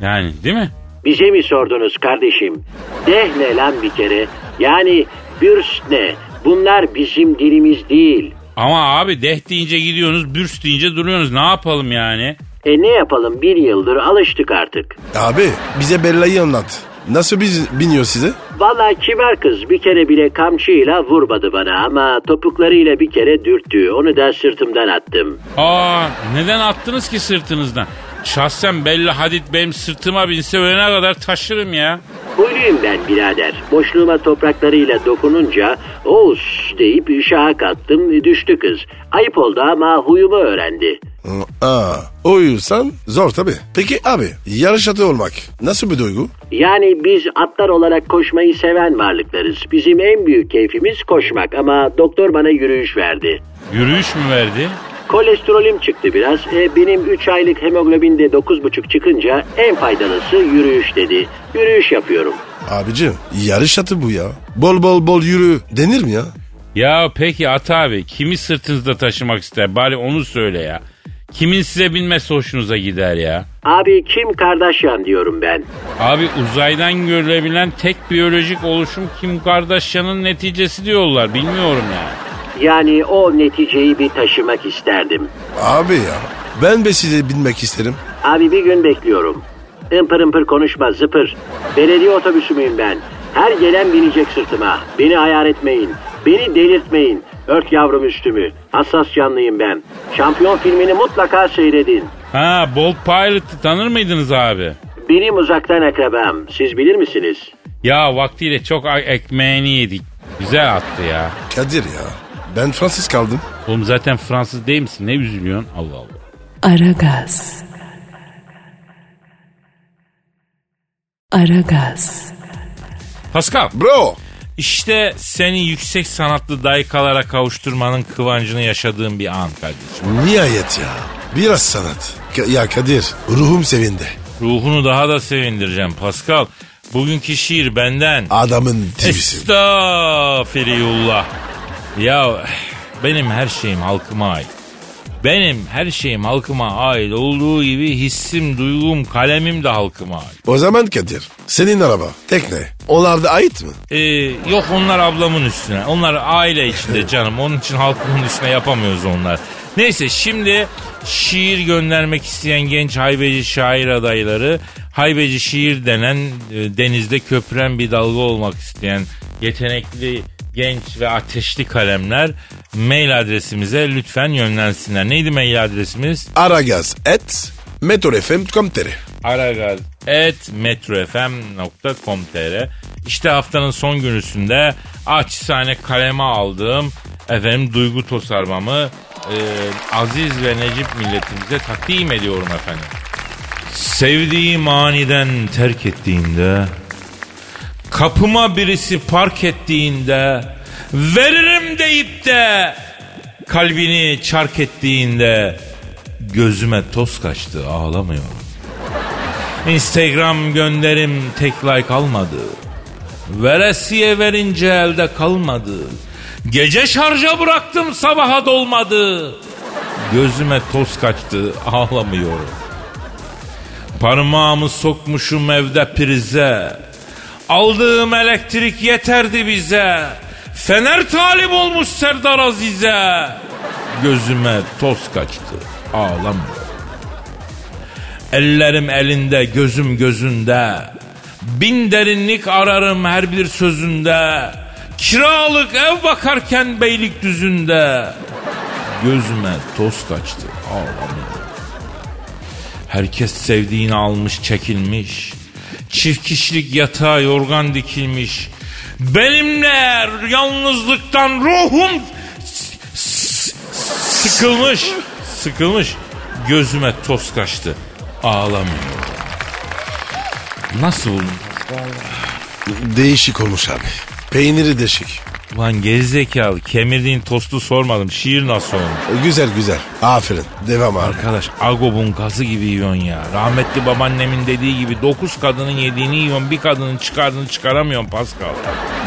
yani değil mi? Bize mi sordunuz kardeşim? Deh ne lan bir kere? Yani bürst ne? Bunlar bizim dilimiz değil. Ama abi deh deyince gidiyorsunuz, bürs deyince duruyorsunuz. Ne yapalım yani? E ne yapalım bir yıldır alıştık artık. Abi bize Bella'yı anlat. Nasıl biz biniyor size? Vallahi kibar kız bir kere bile kamçıyla vurmadı bana ama topuklarıyla bir kere dürttü. Onu da sırtımdan attım. Aa neden attınız ki sırtınızdan? Şahsen Bella Hadid benim sırtıma binse ölene kadar taşırım ya. Huyluyum ben birader. Boşluğuma topraklarıyla dokununca oğuz deyip şaha kattım düştü kız. Ayıp oldu ama huyumu öğrendi. Aa, uyursan zor tabii. Peki abi yarış atı olmak nasıl bir duygu? Yani biz atlar olarak koşmayı seven varlıklarız. Bizim en büyük keyfimiz koşmak ama doktor bana yürüyüş verdi. Yürüyüş mü verdi? Kolesterolüm çıktı biraz. E, benim 3 aylık hemoglobin de 9,5 çıkınca en faydalısı yürüyüş dedi. Yürüyüş yapıyorum. Abicim yarış atı bu ya. Bol bol bol yürü denir mi ya? Ya peki Ata abi kimi sırtınızda taşımak ister? Bari onu söyle ya. Kimin size binmesi hoşunuza gider ya? Abi Kim Kardashian diyorum ben. Abi uzaydan görülebilen tek biyolojik oluşum Kim Kardashian'ın neticesi diyorlar. Bilmiyorum yani. Yani o neticeyi bir taşımak isterdim. Abi ya ben de size binmek isterim. Abi bir gün bekliyorum. Impır ımpır konuşma zıpır. Belediye otobüsü müyüm ben? Her gelen binecek sırtıma. Beni ayar etmeyin. Beni delirtmeyin. Ört yavrum üstümü. Hassas canlıyım ben. Şampiyon filmini mutlaka seyredin. Ha Bolt Pilot'ı tanır mıydınız abi? Benim uzaktan akrabam. Siz bilir misiniz? Ya vaktiyle çok ekmeğini yedik. Güzel attı ya. Kadir ya ben Fransız kaldım. Oğlum zaten Fransız değil misin? Ne üzülüyorsun? Allah Allah. Aragaz. Aragaz. Pascal. Bro İşte seni yüksek sanatlı daykalara kavuşturmanın kıvancını yaşadığım bir an kardeşim. nihayet ya biraz sanat. Ka- ya Kadir ruhum sevindi. Ruhunu daha da sevindireceğim Pascal. Bugünkü şiir benden. Adamın tipisin. Estağfirullah. Ya benim her şeyim halkıma ait. Benim her şeyim halkıma ait olduğu gibi hissim, duygum, kalemim de halkıma ait. O zaman Kadir senin araba tekne onlar da ait mı? Ee, yok onlar ablamın üstüne. Onlar aile içinde canım. Onun için halkımın üstüne yapamıyoruz onlar. Neyse şimdi şiir göndermek isteyen genç haybeci şair adayları haybeci şiir denen e, denizde köpüren bir dalga olmak isteyen yetenekli genç ve ateşli kalemler mail adresimize lütfen yönlensinler. Neydi mail adresimiz? Aragaz et metrofm.com.tr aragaz.metrofm.com.tr İşte haftanın son günüsünde açsane kaleme aldığım efendim duygu tosarmamı e, aziz ve necip milletimize takdim ediyorum efendim. Sevdiğim aniden terk ettiğinde kapıma birisi park ettiğinde veririm deyip de kalbini çark ettiğinde gözüme toz kaçtı ağlamıyorum. Instagram gönderim tek like almadı. Veresiye verince elde kalmadı. Gece şarja bıraktım sabaha dolmadı. Gözüme toz kaçtı ağlamıyorum. Parmağımı sokmuşum evde prize. Aldığım elektrik yeterdi bize. Fener talip olmuş Serdar Azize. Gözüme toz kaçtı ağlamıyorum. Ellerim elinde, gözüm gözünde. Bin derinlik ararım her bir sözünde. Kiralık ev bakarken beylik düzünde. Gözüme toz kaçtı. Ağlamıyorum. Herkes sevdiğini almış çekilmiş. Çift kişilik yatağa yorgan dikilmiş. Benimle yalnızlıktan ruhum sıkılmış. Sıkılmış. Gözüme toz kaçtı. Ağlamıyorum. Nasıl buldun? Değişik olmuş abi. Peyniri deşik. Lan gerizekalı kemirdiğin tostu sormadım. Şiir nasıl olmuş? Güzel güzel. Aferin. Devam abi. Arkadaş agobun gazı gibi yiyorsun ya. Rahmetli babaannemin dediği gibi dokuz kadının yediğini yiyorsun bir kadının çıkardığını çıkaramıyorsun Pascal.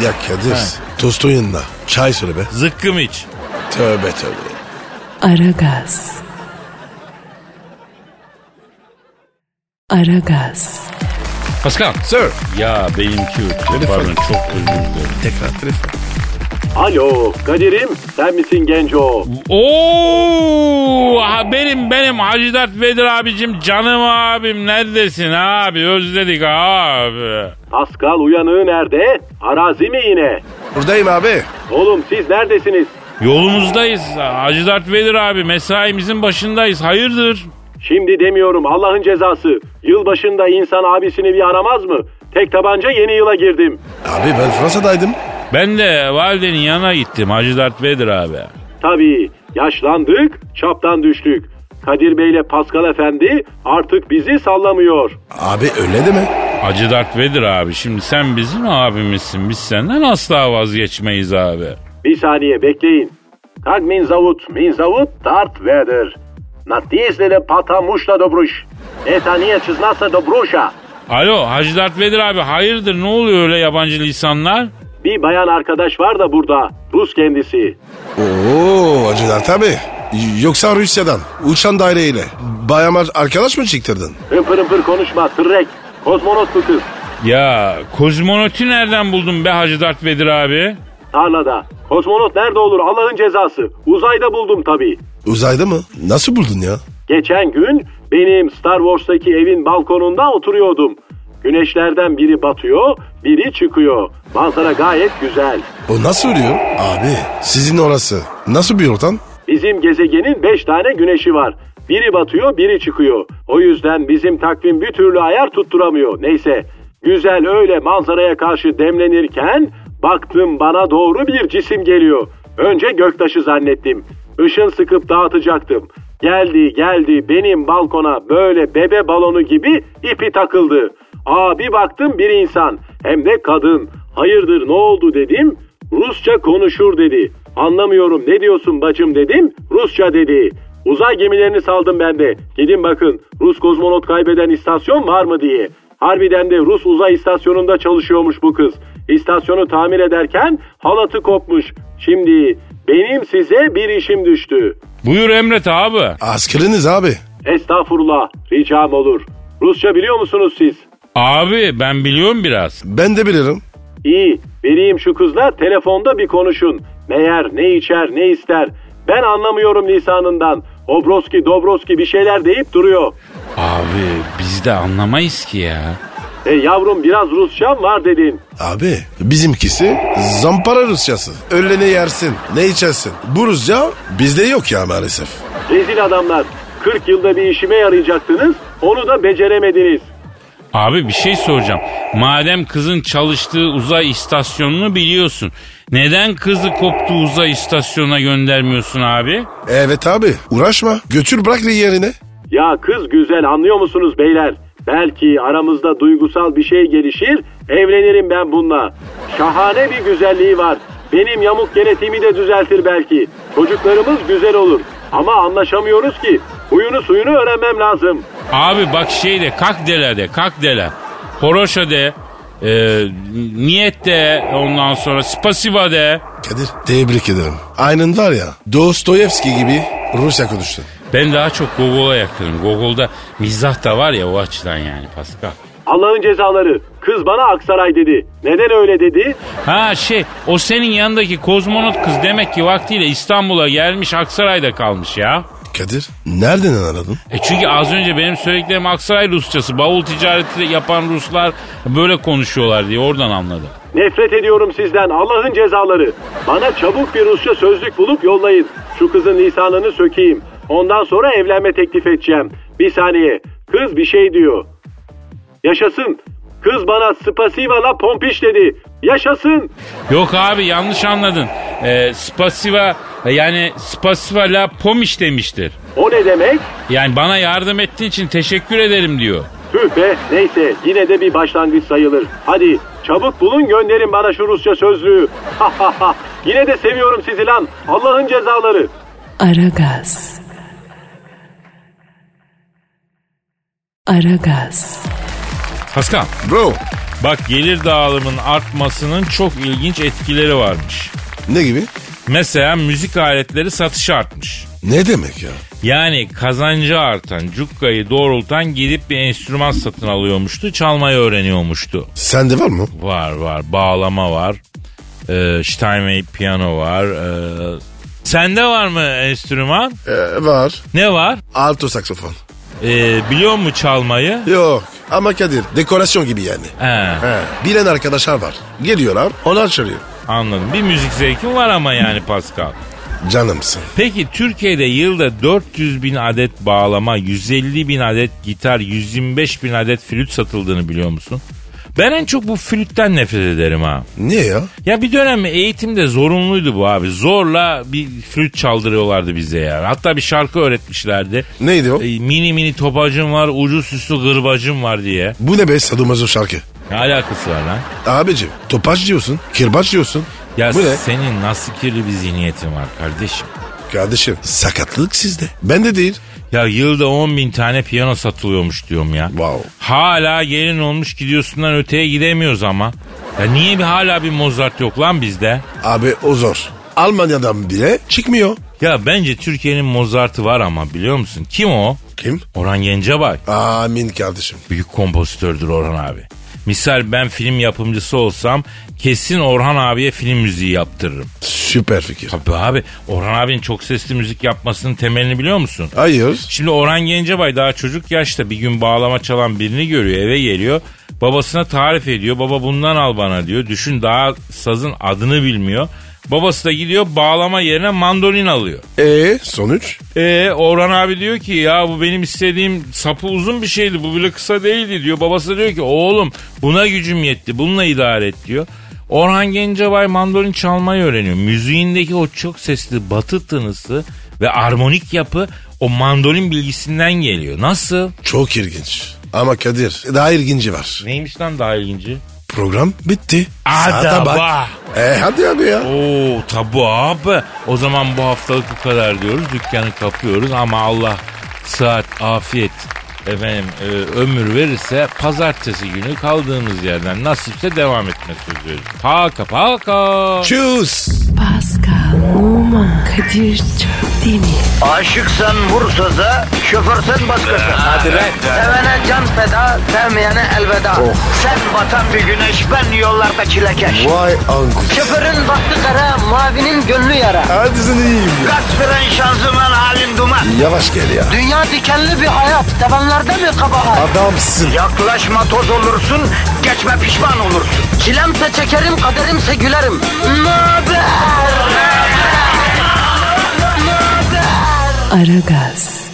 Ya Kadir. Tostun yanına. Çay söyle be. Zıkkım iç. Tövbe tövbe. Aragaz. Aragaz. Pascal. Sir. Ya benimki. Pardon çok özür dilerim. Tekrar telefon. Alo Kadir'im sen misin genco? Oo, benim benim Hacı Dert Vedir abicim canım abim neredesin abi özledik abi. Pascal uyanığı nerede? Arazi mi yine? Buradayım abi. Oğlum siz neredesiniz? Yolumuzdayız Hacı Dert Vedir abi mesaimizin başındayız hayırdır? Şimdi demiyorum Allah'ın cezası. Yılbaşında insan abisini bir aramaz mı? Tek tabanca yeni yıla girdim. Abi ben Fransa'daydım. Ben de validenin yanına gittim Hacı Dert Vedir abi. Tabii yaşlandık, çaptan düştük. Kadir Bey ile Pascal Efendi artık bizi sallamıyor. Abi öyle deme. Hacı Dert Vedir abi şimdi sen bizim abimizsin biz senden asla vazgeçmeyiz abi. Bir saniye bekleyin. Kag min zavut, min zavut, Darth Vader. Natizle patamushla dobruş. Eta niye çıznasa dobruşa. Alo Hacı Dert Vedir abi hayırdır ne oluyor öyle yabancı lisanlar? Bir bayan arkadaş var da burada. Rus kendisi. Oo acılar tabi. Yoksa Rusya'dan uçan daireyle. Bayamar arkadaş mı çıktırdın? Hımpır hımpır konuşma tırrek. Kozmonot bu kız. Ya kozmonoti nereden buldun be Hacı Dert Vedir abi? Tarlada. Kozmonot nerede olur Allah'ın cezası. Uzayda buldum tabii. Uzayda mı? Nasıl buldun ya? Geçen gün benim Star Wars'taki evin balkonunda oturuyordum. Güneşlerden biri batıyor, biri çıkıyor. Manzara gayet güzel. O nasıl oluyor? Abi sizin orası. Nasıl bir ortam? Bizim gezegenin 5 tane güneşi var. Biri batıyor, biri çıkıyor. O yüzden bizim takvim bir türlü ayar tutturamıyor. Neyse, güzel öyle manzaraya karşı demlenirken baktım bana doğru bir cisim geliyor. Önce göktaşı zannettim. Işın sıkıp dağıtacaktım. Geldi geldi benim balkona böyle bebe balonu gibi ipi takıldı. Aa bir baktım bir insan hem de kadın. Hayırdır ne oldu dedim. Rusça konuşur dedi. Anlamıyorum ne diyorsun bacım dedim. Rusça dedi. Uzay gemilerini saldım ben de. Gidin bakın Rus kozmonot kaybeden istasyon var mı diye. Harbiden de Rus uzay istasyonunda çalışıyormuş bu kız. İstasyonu tamir ederken halatı kopmuş. Şimdi benim size bir işim düştü. Buyur Emret abi. Askeriniz abi. Estağfurullah ricam olur. Rusça biliyor musunuz siz? Abi ben biliyorum biraz. Ben de bilirim. İyi vereyim şu kızla telefonda bir konuşun. Ne yer ne içer ne ister. Ben anlamıyorum lisanından. Obroski Dobroski bir şeyler deyip duruyor. Abi biz de anlamayız ki ya. E yavrum biraz Rusçam var dedin. Abi bizimkisi zampara Rusyası. Öyle ne yersin ne içersin. Bu Rusça bizde yok ya maalesef. Rezil adamlar. 40 yılda bir işime yarayacaktınız. Onu da beceremediniz. Abi bir şey soracağım. Madem kızın çalıştığı uzay istasyonunu biliyorsun. Neden kızı koptuğu uzay istasyonuna göndermiyorsun abi? Evet abi uğraşma götür bırak yerine. Ya kız güzel anlıyor musunuz beyler? Belki aramızda duygusal bir şey gelişir. Evlenirim ben bununla. Şahane bir güzelliği var. Benim yamuk genetiğimi de düzeltir belki. Çocuklarımız güzel olur. Ama anlaşamıyoruz ki. Huyunu suyunu öğrenmem lazım. Abi bak şey de kak dele de kak dele. Horoşa de. e, niyet de ondan sonra spasiba de. Kadir tebrik ederim. Aynen var ya Dostoyevski gibi Rusya konuştun. Ben daha çok Gogol'a yakınım. Gogol'da mizah da var ya o açıdan yani Pascal. Allah'ın cezaları. Kız bana Aksaray dedi. Neden öyle dedi? Ha şey o senin yanındaki kozmonot kız demek ki vaktiyle İstanbul'a gelmiş Aksaray'da kalmış ya. Kadir nereden anladın? E çünkü az önce benim söylediklerim Aksaray Rusçası. Bavul ticareti yapan Ruslar böyle konuşuyorlar diye oradan anladım. Nefret ediyorum sizden Allah'ın cezaları. Bana çabuk bir Rusça sözlük bulup yollayın. Şu kızın lisanını sökeyim. Ondan sonra evlenme teklif edeceğim. Bir saniye. Kız bir şey diyor. Yaşasın. Kız bana spasiva la pompiş dedi. Yaşasın. Yok abi yanlış anladın. E, spasiva yani spasiva la pomiş demiştir. O ne demek? Yani bana yardım ettiğin için teşekkür ederim diyor. Tüh be neyse yine de bir başlangıç sayılır. Hadi çabuk bulun gönderin bana şu Rusça sözlüğü. yine de seviyorum sizi lan. Allah'ın cezaları. Aragaz. Aragaz. Pascal Bro bak gelir dağılımının artmasının çok ilginç etkileri varmış. ne gibi? Mesela müzik aletleri satışı artmış. Ne demek ya? Yani kazancı artan, cukkayı doğrultan gidip bir enstrüman satın alıyormuştu, çalmayı öğreniyormuştu. Sende var mı? Var var, bağlama var, e, Steinway piyano var. E, sende var mı enstrüman? Ee, var. Ne var? Alto saksofon. E, biliyor mu çalmayı? Yok ama Kadir dekorasyon gibi yani. He, He, bilen arkadaşlar var. Geliyorlar onlar çalıyor. anladım. Bir müzik zevkin var ama yani Pascal. Canımsın. Peki Türkiye'de yılda 400 bin adet bağlama, 150 bin adet gitar, 125 bin adet flüt satıldığını biliyor musun? Ben en çok bu flütten nefret ederim ha. Niye ya? Ya bir dönem eğitimde zorunluydu bu abi. Zorla bir flüt çaldırıyorlardı bize ya. Hatta bir şarkı öğretmişlerdi. Neydi o? E, mini mini topacım var, ucu süslü gırbacım var diye. Bu ne be sadomazo şarkı? Ne alakası var lan? Abicim topaç diyorsun, kırbaç diyorsun. Ya Bu ne? senin nasıl kirli bir zihniyetin var kardeşim? Kardeşim sakatlık sizde. Bende değil. Ya yılda 10 bin tane piyano satılıyormuş diyorum ya. Wow. Hala gelin olmuş gidiyorsundan öteye gidemiyoruz ama. Ya niye bir hala bir Mozart yok lan bizde? Abi o zor. Almanya'dan bile çıkmıyor. Ya bence Türkiye'nin Mozart'ı var ama biliyor musun? Kim o? Kim? Orhan Gencebay. Amin kardeşim. Büyük kompozitördür Orhan abi. Misal ben film yapımcısı olsam kesin Orhan abiye film müziği yaptırırım. Süper fikir. Tabii abi Orhan abinin çok sesli müzik yapmasının temelini biliyor musun? Hayır. Şimdi Orhan Gencebay daha çocuk yaşta bir gün bağlama çalan birini görüyor eve geliyor. Babasına tarif ediyor. Baba bundan al bana diyor. Düşün daha sazın adını bilmiyor. Babası da gidiyor bağlama yerine mandolin alıyor. E sonuç? E Orhan abi diyor ki ya bu benim istediğim sapı uzun bir şeydi bu bile kısa değildi diyor. Babası da diyor ki oğlum buna gücüm yetti bununla idare et diyor. Orhan Gencebay mandolin çalmayı öğreniyor. Müziğindeki o çok sesli batı tınısı ve armonik yapı o mandolin bilgisinden geliyor. Nasıl? Çok ilginç. Ama Kadir daha ilginci var. Neymiş lan daha ilginci? Program bitti. Ada bak. E hadi abi ya. Oo tabu abi. O zaman bu haftalık bu kadar diyoruz. Dükkanı kapıyoruz ama Allah saat, afiyet, efendim e, ömür verirse pazartesi günü kaldığımız yerden nasipse devam etme söz veriyoruz. Paka paka. Tschüss. Pascal, Oman, Kadir çok değil mi? Aşıksan vursa da, şoförsen başkasın. Hadi Sevene can feda, sevmeyene elveda. Sen batan bir güneş, ben yollarda çilekeş. Vay anku. Şoförün baktı kara, mavinin gönlü yara. Hadi sen iyiyim ya. Kasperen şanzıman halin duman. Yavaş gel ya. Dünya dikenli bir hayat, mi kabahar? Adamsın. Yaklaşma toz olursun, geçme pişman olursun. Çilemse çekerim, kaderimse gülerim. Möber! Aragaz.